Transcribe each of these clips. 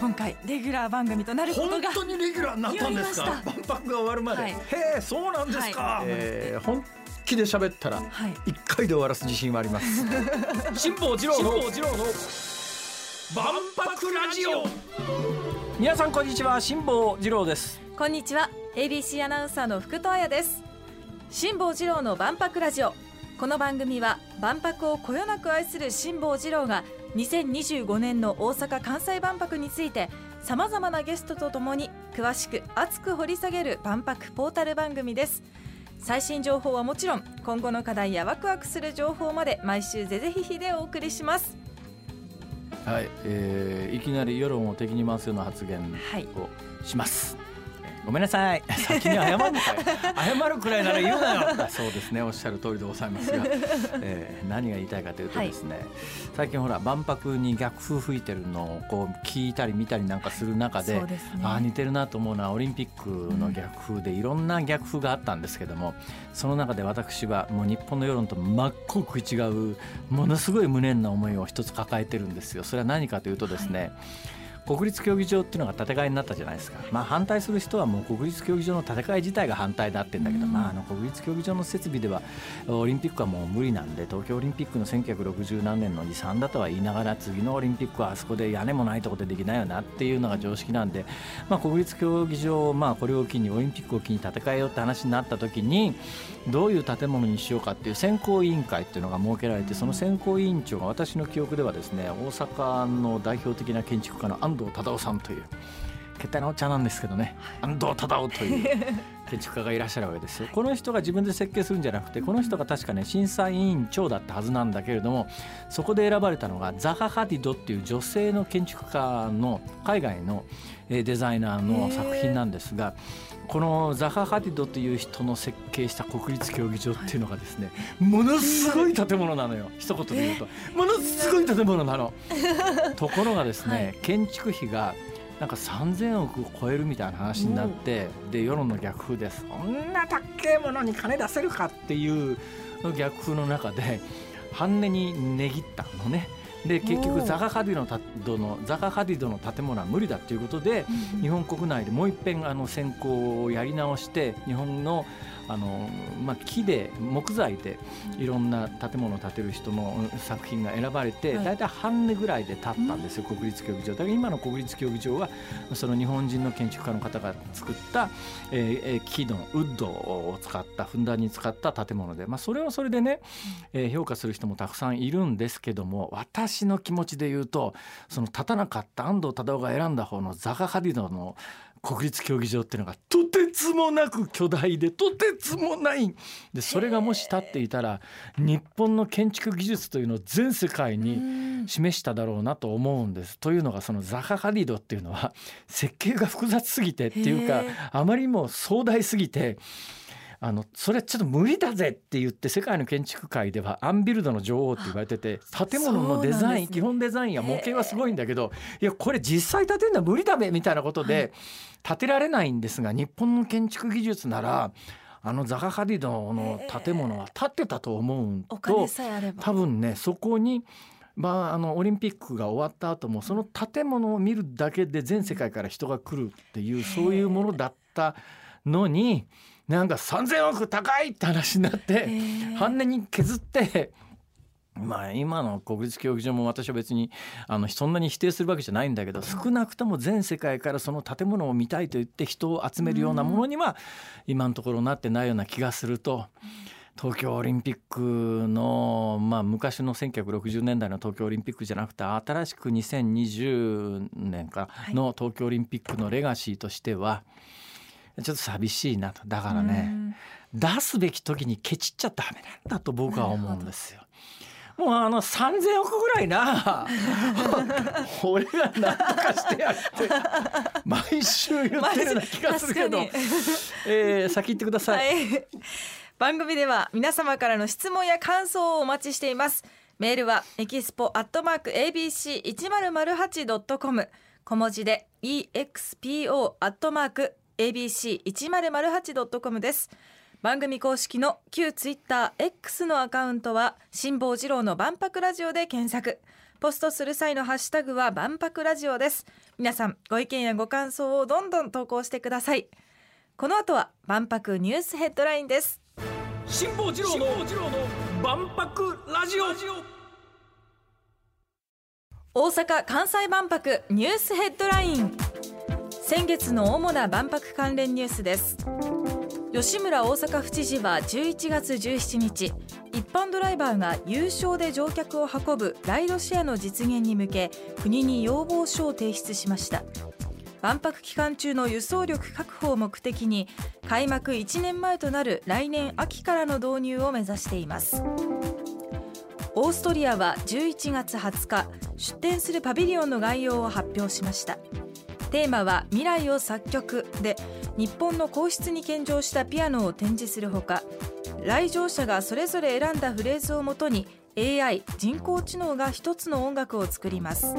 今回レギュラー番組となること本が当にレギュラーになったんですか？万博が終わるまで、はい。へえそうなんですか、はい。えー本気で喋ったらはい。一回で終わらす自信はあります。辛坊治郎の万博ラジオ。皆さんこんにちは辛坊治郎です。こんにちは。ABC アナウンサーの福戸彩です。辛坊治郎の万博ラジオこの番組は万博をこよなく愛する辛坊治郎が2025年の大阪・関西万博についてさまざまなゲストとともに詳しく熱く掘り下げる万博ポータル番組です。最新情報はもちろん今後の課題やワクワクする情報まで毎週ぜぜひひでお送りします。はい、えー、いきなり世論を敵に回すような発言をします、ごめんなさい。先に謝るのかい。謝るくらいなら言うなよ。そうですねおっしゃる通りでございますが、えー何が言いたいかというとですね、最近ほら万博に逆風吹いてるのをこう聞いたり見たりなんかする中で、そうですね。ああ似てるなと思うのはオリンピックの逆風でいろんな逆風があったんですけどもその中で私はもう日本の世論と真っ向食い違うものすごい無念な思いを一つ抱えてるんですよ。それは何かというとですね、国立競技場っていうのが建て替えになったじゃないですか、まあ、反対する人はもう国立競技場の建て替え自体が反対だってんだけど、うん。まあ、あの国立競技場の設備ではオリンピックはもう無理なんで東京オリンピックの1960何年の遺産だとは言いながら次のオリンピックはあそこで屋根もないところでできないよなっていうのが常識なんで、まあ、国立競技場をまあこれを機にオリンピックを機に建て替えようって話になった時にどういう建物にしようかっていう選考委員会っていうのが設けられてその選考委員長が私の記憶ではですね大阪の代表的な建築家の安藤忠雄さんという。決体なおっちゃんなんですけどね。安藤忠雄という 建築家がいらっしゃるわけですよ。この人が自分で設計するんじゃなくてこの人が確かね審査委員長だったはずなんだけれどもそこで選ばれたのがザハ・ハディドっていう女性の建築家の海外のえーデザイナーの作品なんですがこのザハ・ハディドという人の設計した国立競技場っていうのがですねものすごい建物なのよ。一言で言うと。ものすごい建物なの。ところがですね、建築費がなんか3,000億を超えるみたいな話になって、で世論の逆風ですそんな高いものに金出せるかっていう逆風の中で半値に値切ったのね。で結局ザハ・ハディドののザハ・ハディドの建物は無理だということで、日本国内でもう一遍あの選考をやり直して日本のあの、まあ、木で木材でいろんな建物を建てる人の作品が選ばれて、はい。大体半値ぐらいで建ったんですよ、国立競技場。だから今の国立競技場はその日本人の建築家の方が作った、えーえー木のウッドを使ったふんだんに使った建物で、まあ、それはそれでね、えー評価する人もたくさんいるんですけども私の気持ちで言うとその立たなかった安藤忠雄が選んだ方のザハ・ハディドの国立競技場っていうのがとてつもなく巨大でとてつもないでそれがもし立っていたら日本の建築技術というのを全世界に示しただろうなと思うんです。というのがそのザハ・ハディドっていうのは設計が複雑すぎてっていうかあまりにも壮大すぎて。あのそれちょっと無理だぜって言って世界の建築界ではアンビルドの女王って言われてて建物のデザイン、ね。基本デザインや模型はすごいんだけどいやこれ実際建てるのは無理だべみたいなことで建てられないんですが日本の建築技術ならあのザハ・ハディドの建物は建ってたと思うおと多分ねそこに、まあ、あのオリンピックが終わった後もその建物を見るだけで全世界から人が来るっていうそういうものだったのになんか3,000億高いって話になって半値に削って。まあ今の国立競技場も私は別にあのそんなに否定するわけじゃないんだけど少なくとも全世界からその建物を見たいと言って人を集めるようなものには今のところなってないような気がすると東京オリンピックの、まあ、昔の1960年代の東京オリンピックじゃなくて新しく2020年からの東京オリンピックのレガシーとしてはちょっと寂しいなとだからね出すべき時にケチっちゃダメなんだと僕は思うんですよ。もうあの3,000億ぐらいな 俺が何とかしてやるって毎週言ってるような気がするけど、えー、先行ってください。はい。番組では皆様からの質問や感想をお待ちしています。メールはエキスポアットマーク ABC 一0 0 8ドットコム小文字で expo アットマーク ABC 一0 0 8ドットコムです。番組公式の旧ツイッター X のアカウントは辛坊治郎の万博ラジオで検索。ポストする際のハッシュタグは万博ラジオです。皆さんご意見やご感想をどんどん投稿してください。この後は万博ニュースヘッドラインです。辛坊治郎の万博ラジオ。大阪・関西万博ニュースヘッドライン先月の主な万博関連ニュースです。吉村大阪府知事は11月17日一般ドライバーが有償で乗客を運ぶライドシェアの実現に向け国に要望書を提出しました。万博期間中の輸送力確保を目的に開幕1年前となる来年秋からの導入を目指しています。オーストリアは11月20日出展するパビリオンの概要を発表しました。テーマは未来を作曲で日本の皇室に献上したピアノを展示するほか来場者がそれぞれ選んだフレーズをもとに AI 人工知能が一つの音楽を作ります。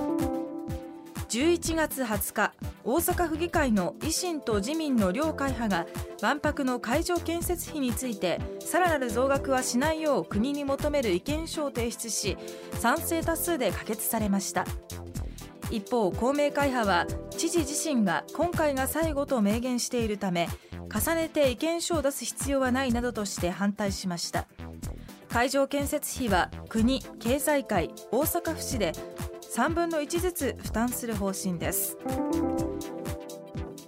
11月20日大阪府議会の維新と自民の両会派が万博の会場建設費についてさらなる増額はしないよう国に求める意見書を提出し賛成多数で可決されました。一方公明会派は知事自身が今回が最後と明言しているため重ねて意見書を出す必要はないなどとして反対しました。会場建設費は国経済界大阪府市で3分の1ずつ負担する方針です。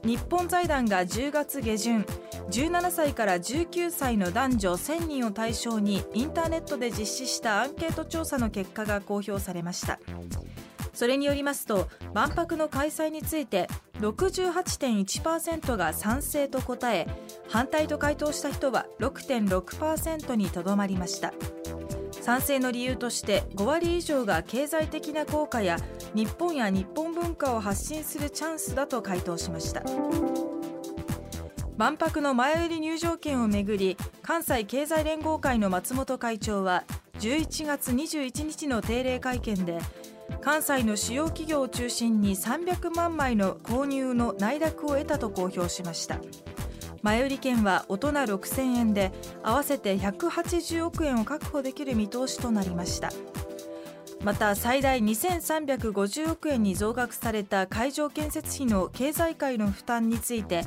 日本財団が10月下旬17歳から19歳の男女1000人を対象にインターネットで実施したアンケート調査の結果が公表されました。それによりますと万博の開催について68.1%が賛成と答え反対と回答した人は6.6%にとどまりました。賛成の理由として5割以上が経済的な効果や日本や日本文化を発信するチャンスだと回答しました。万博の前売り入場券をめぐり関西経済連合会の松本会長は11月21日の定例会見で関西の主要企業を中心に300万枚の購入の内諾を得たと公表しました。前売り券は大人6000円で合わせて180億円を確保できる見通しとなりました。また最大2350億円に増額された会場建設費の経済界の負担について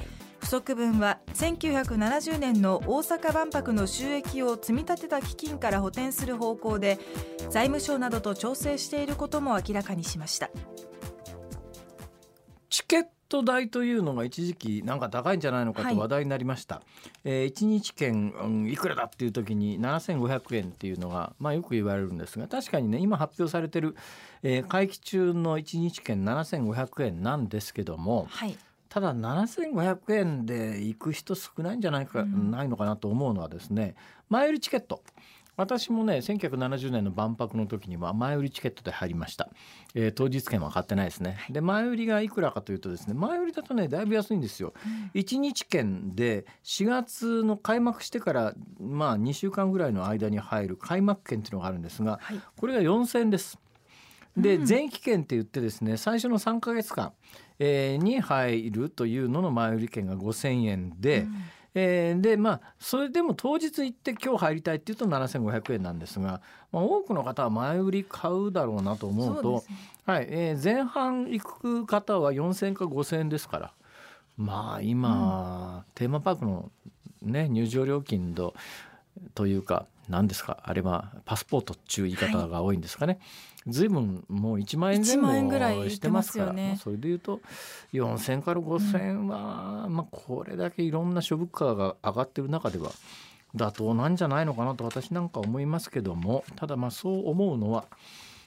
足分は1970年の大阪万博の収益を積み立てた基金から補填する方向で財務省などと調整していることも明らかにしました。チケット代というのが一時期なんか高いんじゃないのかと話題になりました、はい、えー、1日券、うん、いくらだっていう時に7500円っていうのが、まあ、よく言われるんですが確かにね今発表されてる、えー、会期中の1日券7500円なんですけども、はいただ7500円で行く人少ないんじゃないか、うん、ないのかなと思うのはですね前売りチケット。私もね1970年の万博の時には前売りチケットで入りました、えー、当日券は買ってないですね。で前売りがいくらかというとですね前売りだとねだいぶ安いんですよ、うん、1日券で4月の開幕してからまあ2週間ぐらいの間に入る開幕券っていうのがあるんですが、はい、これが4000円です。で、前期券って言ってですね最初の3か月間、えー、に入るというのの前売り券が5,000円で、うん、えー、でまあそれでも当日行って今日入りたいっていうと7,500円なんですが、まあ、多くの方は前売り買うだろうなと思うと、ね、はいえー、前半行く方は4,000円か5,000円ですからまあ今、うん、テーマパークの、ね、入場料金とというか何ですか？あれはパスポートっていう言い方が多いんですかね。ずい。ぶんもう1万円前後してますから、ね、それでいうと4,000から5,000円は、うん、まあ、これだけいろんな諸物価が上がってる中では妥当なんじゃないのかなと私なんか思いますけども。ただまあそう思うのは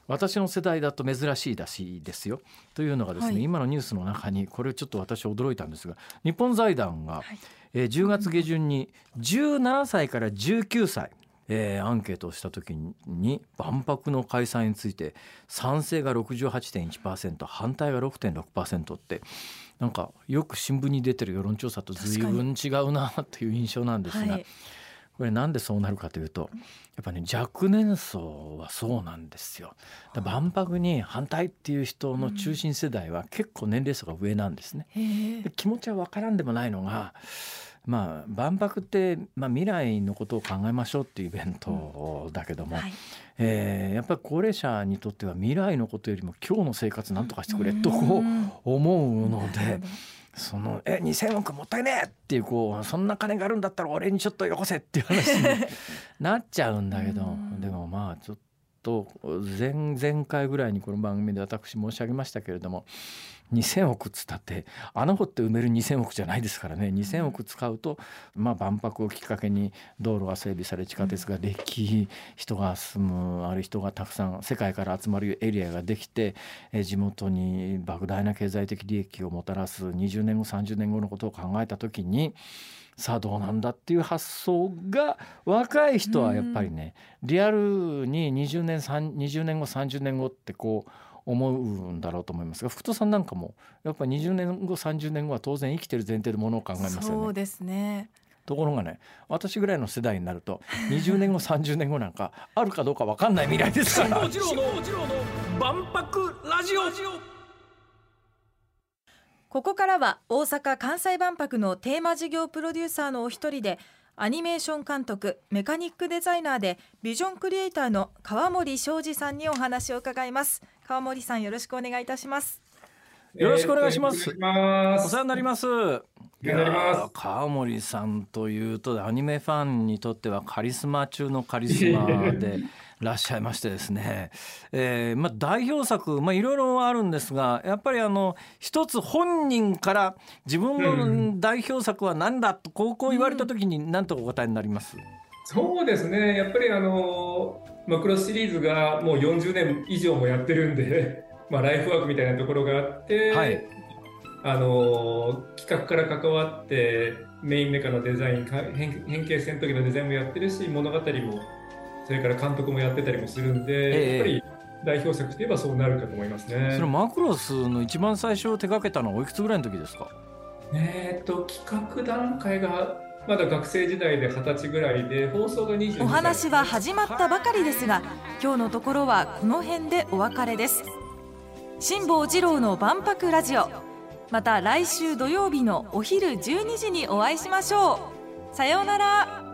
私の世代だと珍しいらしいですよ。というのがですね、はい、今のニュースの中にこれちょっと私驚いたんですが日本財団が、はい。えー、10月下旬に17歳から19歳えー、アンケートをした時に万博の開催について賛成が68.1%反対が6.6%ってなんかよく新聞に出てる世論調査と随分違うなっていう印象なんですが、はい、これなんでそうなるかというとやっぱり、ね、若年層はそうなんですよ。万博に反対っていう人の中心世代は結構年齢層が上なんですね。気持ちは分からんでもないのがまあ、万博って、まあ、未来のことを考えましょうっていうイベントだけども、うんはい、えー、やっぱり高齢者にとっては未来のことよりも今日の生活なんとかしてくれと思うので。そのえ2,000億もったいねえ！っていうこうそんな金があるんだったら俺にちょっとよこせ！っていう話に なっちゃうんだけどでもまあちょっと前々回ぐらいにこの番組で私申し上げましたけれども2,000億つったって穴掘って埋める2,000億じゃないですからね。2,000億使うと、まあ、万博をきっかけに道路が整備され地下鉄ができ人が住むある人がたくさん世界から集まるエリアができて地元に莫大な経済的利益をもたらす20年後30年後のことを考えた時にさあどうなんだっていう発想が若い人はやっぱりねリアルに20年20年後30年後ってこう思うんだろうと思いますが福戸さんなんかもやっぱり20年後30年後は当然生きてる前提でものを考えますよね。そうですねところがね私ぐらいの世代になると20年後30年後なんかあるかどうか分かんない未来ですから。もちろんの万博ラジオここからは大阪・関西万博のテーマ事業プロデューサーのお一人でアニメーション監督メカニックデザイナーでビジョンクリエイターの川森昌司さんにお話を伺います川森さんよろしくお願いいたします。よろしくお願いします。えー、お世話になります。川森さんというとアニメファンにとってはカリスマ中のカリスマでらっしゃいましてですね、えー、まあ代表作まあいろいろあるんですがやっぱりあの一つ本人から自分の代表作は何だとこうこう言われた時に何とお答えになります、うん、そうですね。やっぱりあのマクロスシリーズがもう40年以上もやってるんで まあ、ライフワークみたいなところがあって、はい、あの企画から関わってメインメカのデザイン変変形戦闘機のデザインもやってるし物語もそれから監督もやってたりもするんで、えー、やっぱり代表作といえばそうなるかと思いますね。それマクロスの一番最初手掛けたのはおいくつぐらいの時ですか？えっと企画段階がまだ学生時代で二十歳ぐらいで放送が22お話は始まったばかりですが今日のところはこの辺でお別れです。辛坊治郎の万博ラジオ。また来週土曜日のお昼12時にお会いしましょう。さようなら。